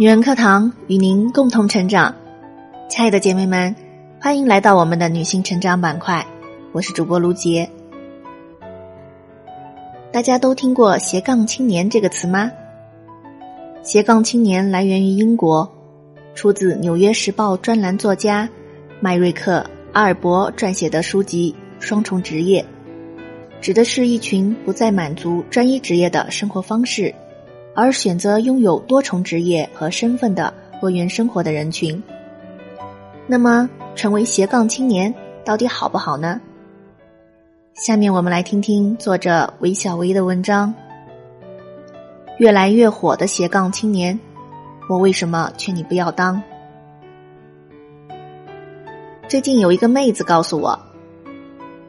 女人课堂与您共同成长，亲爱的姐妹们，欢迎来到我们的女性成长板块。我是主播卢杰。大家都听过“斜杠青年”这个词吗？“斜杠青年”来源于英国，出自《纽约时报》专栏作家麦瑞克·阿尔伯撰写的书籍《双重职业》，指的是一群不再满足专一职业的生活方式。而选择拥有多重职业和身份的多元生活的人群，那么成为斜杠青年到底好不好呢？下面我们来听听作者韦小薇的文章。越来越火的斜杠青年，我为什么劝你不要当？最近有一个妹子告诉我，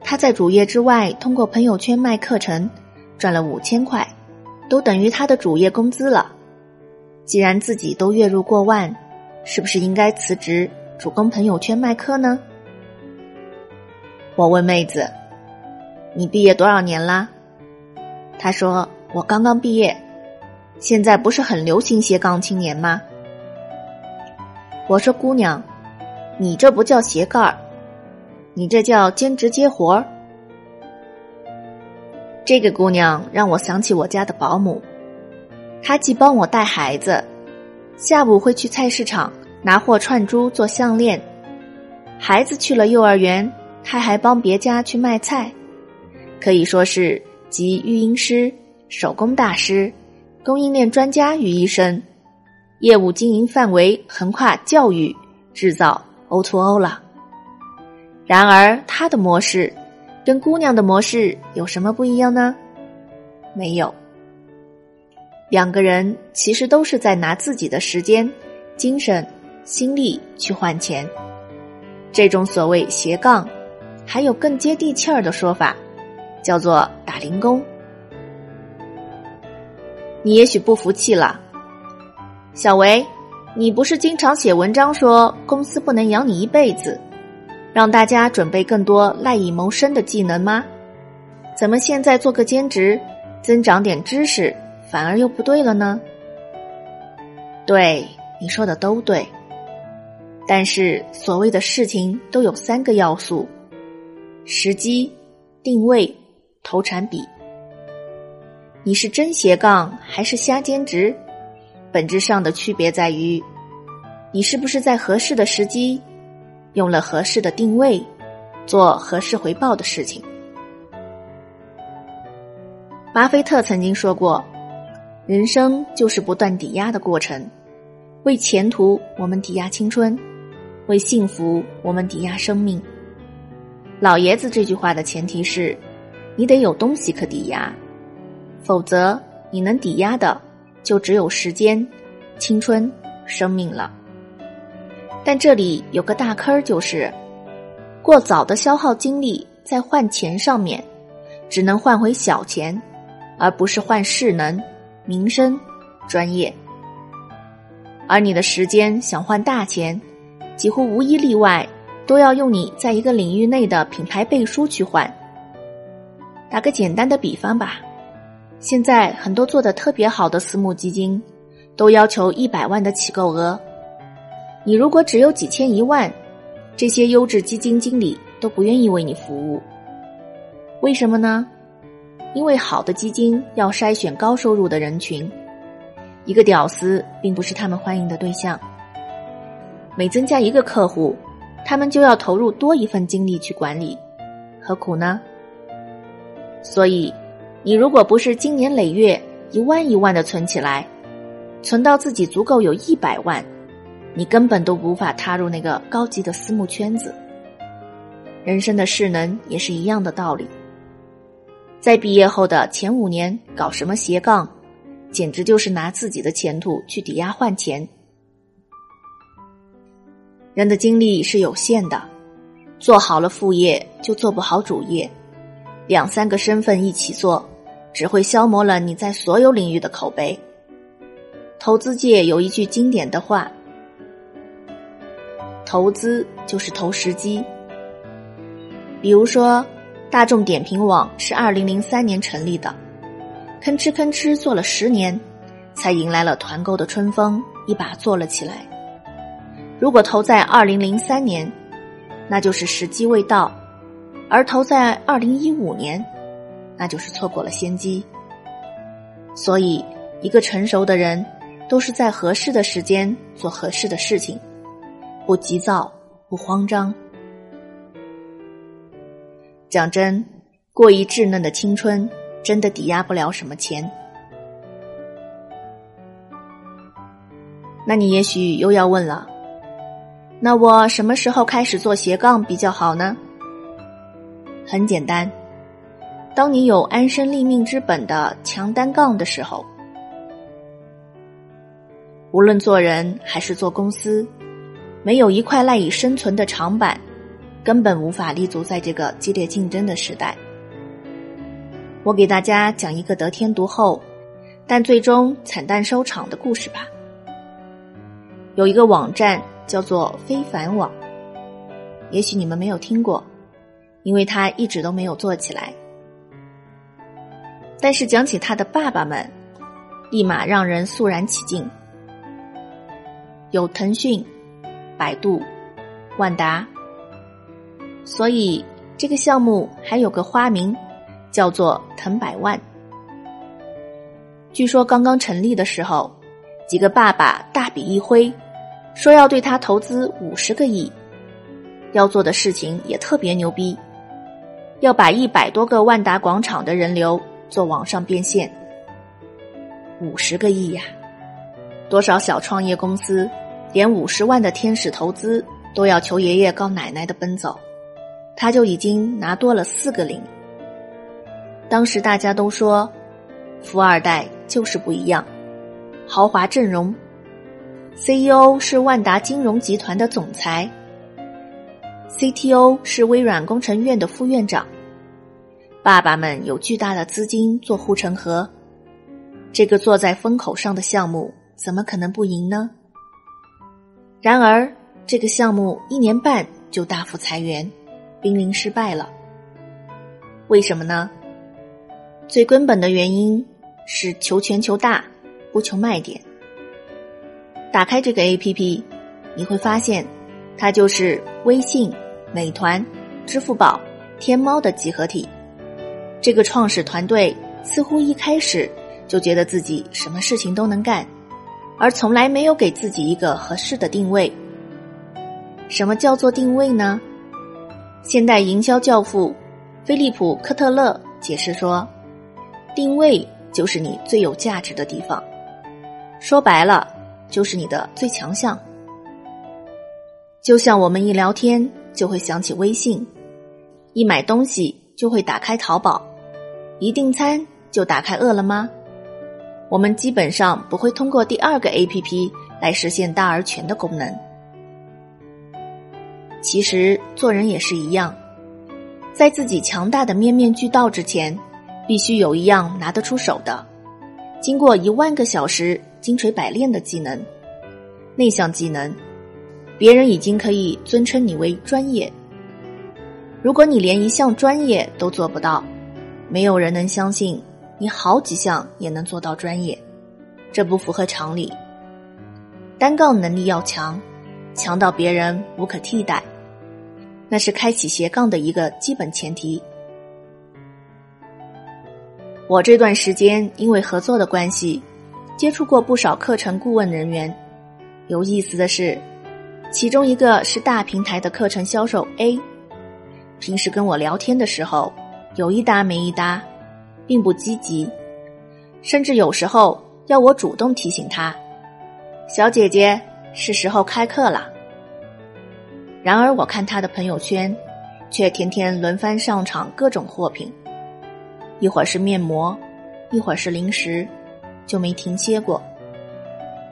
她在主业之外通过朋友圈卖课程，赚了五千块。都等于他的主业工资了。既然自己都月入过万，是不是应该辞职主攻朋友圈卖课呢？我问妹子：“你毕业多少年啦？”她说：“我刚刚毕业。”现在不是很流行斜杠青年吗？我说：“姑娘，你这不叫斜杠，你这叫兼职接活儿。”这个姑娘让我想起我家的保姆，她既帮我带孩子，下午会去菜市场拿货串珠做项链；孩子去了幼儿园，她还帮别家去卖菜，可以说是集育婴师、手工大师、供应链专家于一身，业务经营范围横跨教育、制造、O to O 了。然而，她的模式。跟姑娘的模式有什么不一样呢？没有，两个人其实都是在拿自己的时间、精神、心力去换钱。这种所谓斜杠，还有更接地气儿的说法，叫做打零工。你也许不服气了，小维，你不是经常写文章说公司不能养你一辈子？让大家准备更多赖以谋生的技能吗？怎么现在做个兼职，增长点知识，反而又不对了呢？对，你说的都对。但是所谓的事情都有三个要素：时机、定位、投产比。你是真斜杠还是瞎兼职？本质上的区别在于，你是不是在合适的时机。用了合适的定位，做合适回报的事情。巴菲特曾经说过：“人生就是不断抵押的过程，为前途我们抵押青春，为幸福我们抵押生命。”老爷子这句话的前提是，你得有东西可抵押，否则你能抵押的就只有时间、青春、生命了。但这里有个大坑，就是过早的消耗精力在换钱上面，只能换回小钱，而不是换势能、名声、专业。而你的时间想换大钱，几乎无一例外都要用你在一个领域内的品牌背书去换。打个简单的比方吧，现在很多做的特别好的私募基金，都要求一百万的起购额。你如果只有几千一万，这些优质基金经理都不愿意为你服务。为什么呢？因为好的基金要筛选高收入的人群，一个屌丝并不是他们欢迎的对象。每增加一个客户，他们就要投入多一份精力去管理，何苦呢？所以，你如果不是经年累月一万一万的存起来，存到自己足够有一百万。你根本都无法踏入那个高级的私募圈子。人生的势能也是一样的道理。在毕业后的前五年搞什么斜杠，简直就是拿自己的前途去抵押换钱。人的精力是有限的，做好了副业就做不好主业，两三个身份一起做，只会消磨了你在所有领域的口碑。投资界有一句经典的话。投资就是投时机。比如说，大众点评网是二零零三年成立的，吭哧吭哧做了十年，才迎来了团购的春风，一把做了起来。如果投在二零零三年，那就是时机未到；而投在二零一五年，那就是错过了先机。所以，一个成熟的人，都是在合适的时间做合适的事情，不急躁，不慌张。讲真，过于稚嫩的青春，真的抵押不了什么钱。那你也许又要问了，那我什么时候开始做斜杠比较好呢？很简单，当你有安身立命之本的强单杠的时候，无论做人还是做公司，没有一块赖以生存的长板。根本无法立足在这个激烈竞争的时代。我给大家讲一个得天独厚，但最终惨淡收场的故事吧。有一个网站叫做非凡网，也许你们没有听过，因为它一直都没有做起来。但是讲起他的爸爸们，立马让人肃然起敬。有腾讯、百度、万达。所以，这个项目还有个花名，叫做“腾百万”。据说刚刚成立的时候，几个爸爸大笔一挥，说要对他投资五十个亿，要做的事情也特别牛逼，要把一百多个万达广场的人流做网上变现。五十个亿呀，多少小创业公司连五十万的天使投资都要求爷爷告奶奶的奔走。他就已经拿多了四个零。当时大家都说，富二代就是不一样，豪华阵容，CEO 是万达金融集团的总裁，CTO 是微软工程院的副院长，爸爸们有巨大的资金做护城河，这个坐在风口上的项目怎么可能不赢呢？然而，这个项目一年半就大幅裁员。濒临失败了，为什么呢？最根本的原因是求全球大，不求卖点。打开这个 A P P，你会发现，它就是微信、美团、支付宝、天猫的集合体。这个创始团队似乎一开始就觉得自己什么事情都能干，而从来没有给自己一个合适的定位。什么叫做定位呢？现代营销教父菲利普·科特勒解释说：“定位就是你最有价值的地方，说白了就是你的最强项。就像我们一聊天就会想起微信，一买东西就会打开淘宝，一订餐就打开饿了么。我们基本上不会通过第二个 APP 来实现大而全的功能。”其实做人也是一样，在自己强大的面面俱到之前，必须有一样拿得出手的，经过一万个小时精锤百炼的技能。那项技能，别人已经可以尊称你为专业。如果你连一项专业都做不到，没有人能相信你好几项也能做到专业，这不符合常理。单杠能力要强。强到别人无可替代，那是开启斜杠的一个基本前提。我这段时间因为合作的关系，接触过不少课程顾问人员。有意思的是，其中一个是大平台的课程销售 A，平时跟我聊天的时候，有一搭没一搭，并不积极，甚至有时候要我主动提醒他：“小姐姐。”是时候开课了。然而，我看他的朋友圈，却天天轮番上场各种货品，一会儿是面膜，一会儿是零食，就没停歇过。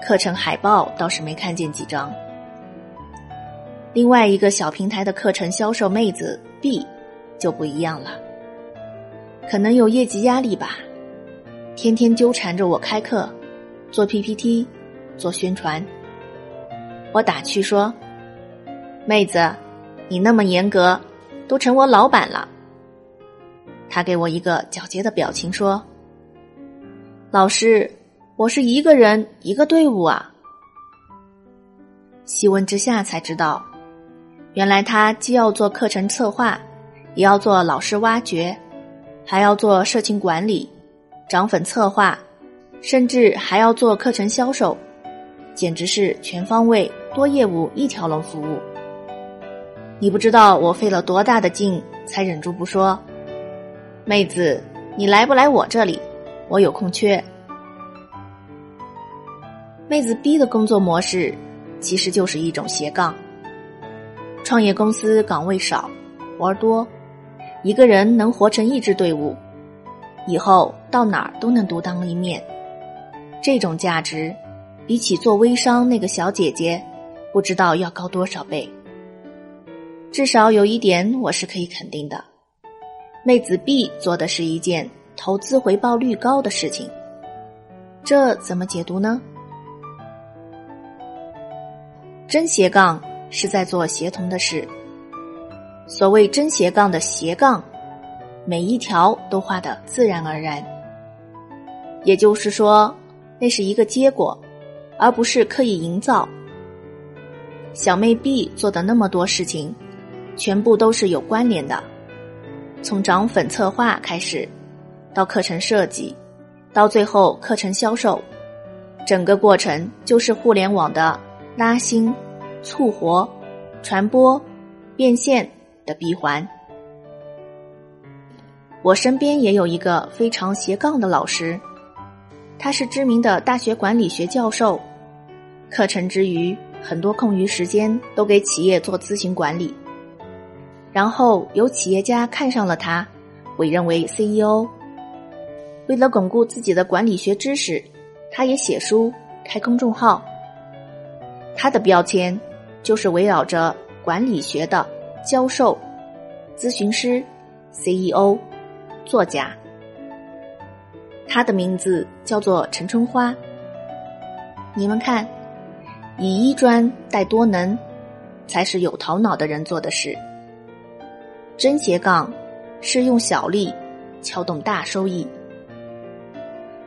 课程海报倒是没看见几张。另外一个小平台的课程销售妹子 B 就不一样了，可能有业绩压力吧，天天纠缠着我开课，做 PPT，做宣传。我打趣说：“妹子，你那么严格，都成我老板了。”他给我一个皎洁的表情说：“老师，我是一个人一个队伍啊。细问之下才知道，原来他既要做课程策划，也要做老师挖掘，还要做社群管理、涨粉策划，甚至还要做课程销售，简直是全方位、多业务一条龙服务。你不知道我费了多大的劲，才忍住不说：“妹子，你来不来我这里？我有空缺。”妹子 B 的工作模式。其实就是一种斜杠。创业公司岗位少，活儿多，一个人能活成一支队伍，以后到哪儿都能独当一面。这种价值，比起做微商那个小姐姐，不知道要高多少倍。至少有一点我是可以肯定的：妹子 B 做的是一件投资回报率高的事情。这怎么解读呢？真斜杠是在做协同的事。所谓真斜杠的斜杠，每一条都画的自然而然。也就是说，那是一个结果，而不是刻意营造。小妹 B 做的那么多事情，全部都是有关联的。从涨粉策划开始，到课程设计，到最后课程销售，整个过程就是互联网的拉新。促活、传播、变现的闭环。我身边也有一个非常斜杠的老师，他是知名的大学管理学教授，课程之余很多空余时间都给企业做咨询管理。然后有企业家看上了他，委任为 CEO。为了巩固自己的管理学知识，他也写书、开公众号。他的标签。就是围绕着管理学的教授、咨询师、CEO、作家。他的名字叫做陈春花。你们看，以一专带多能，才是有头脑的人做的事。真斜杠是用小力撬动大收益。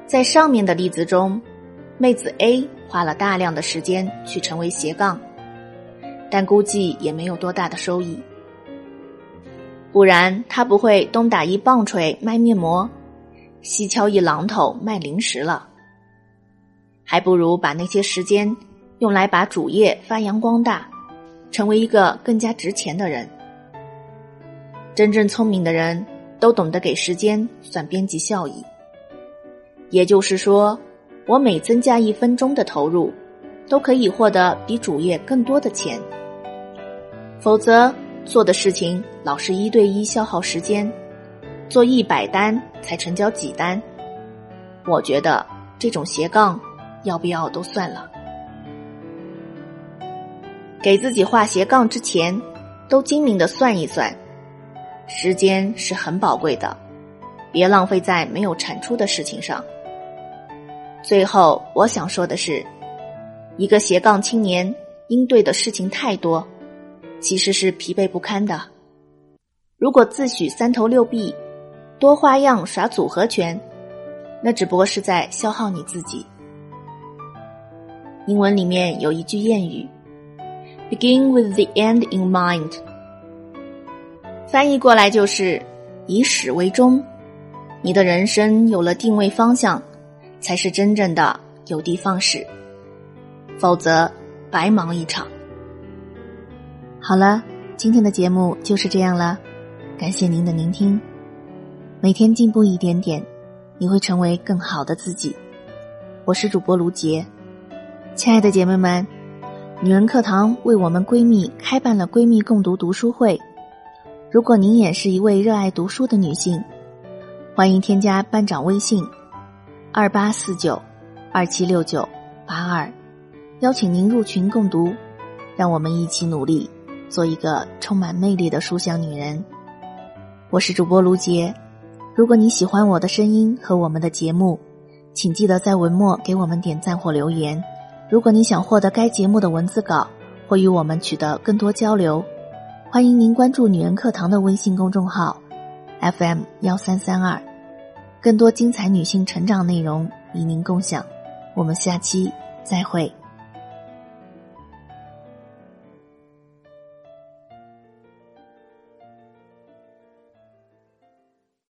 在上面的例子中，妹子 A 花了大量的时间去成为斜杠。但估计也没有多大的收益，不然他不会东打一棒槌卖面膜，西敲一榔头卖零食了。还不如把那些时间用来把主业发扬光大，成为一个更加值钱的人。真正聪明的人都懂得给时间算边际效益，也就是说，我每增加一分钟的投入。都可以获得比主业更多的钱，否则做的事情老是一对一消耗时间，做一百单才成交几单，我觉得这种斜杠要不要都算了。给自己画斜杠之前，都精明的算一算，时间是很宝贵的，别浪费在没有产出的事情上。最后，我想说的是。一个斜杠青年应对的事情太多，其实是疲惫不堪的。如果自诩三头六臂，多花样耍组合拳，那只不过是在消耗你自己。英文里面有一句谚语：“Begin with the end in mind”，翻译过来就是以始为终。你的人生有了定位方向，才是真正的有的放矢。否则，白忙一场。好了，今天的节目就是这样了，感谢您的聆听。每天进步一点点，你会成为更好的自己。我是主播卢杰，亲爱的姐妹们，女人课堂为我们闺蜜开办了闺蜜共读读书会。如果您也是一位热爱读书的女性，欢迎添加班长微信：二八四九二七六九八二。邀请您入群共读，让我们一起努力，做一个充满魅力的书香女人。我是主播卢杰，如果你喜欢我的声音和我们的节目，请记得在文末给我们点赞或留言。如果你想获得该节目的文字稿或与我们取得更多交流，欢迎您关注“女人课堂”的微信公众号 FM 幺三三二，更多精彩女性成长内容与您共享。我们下期再会。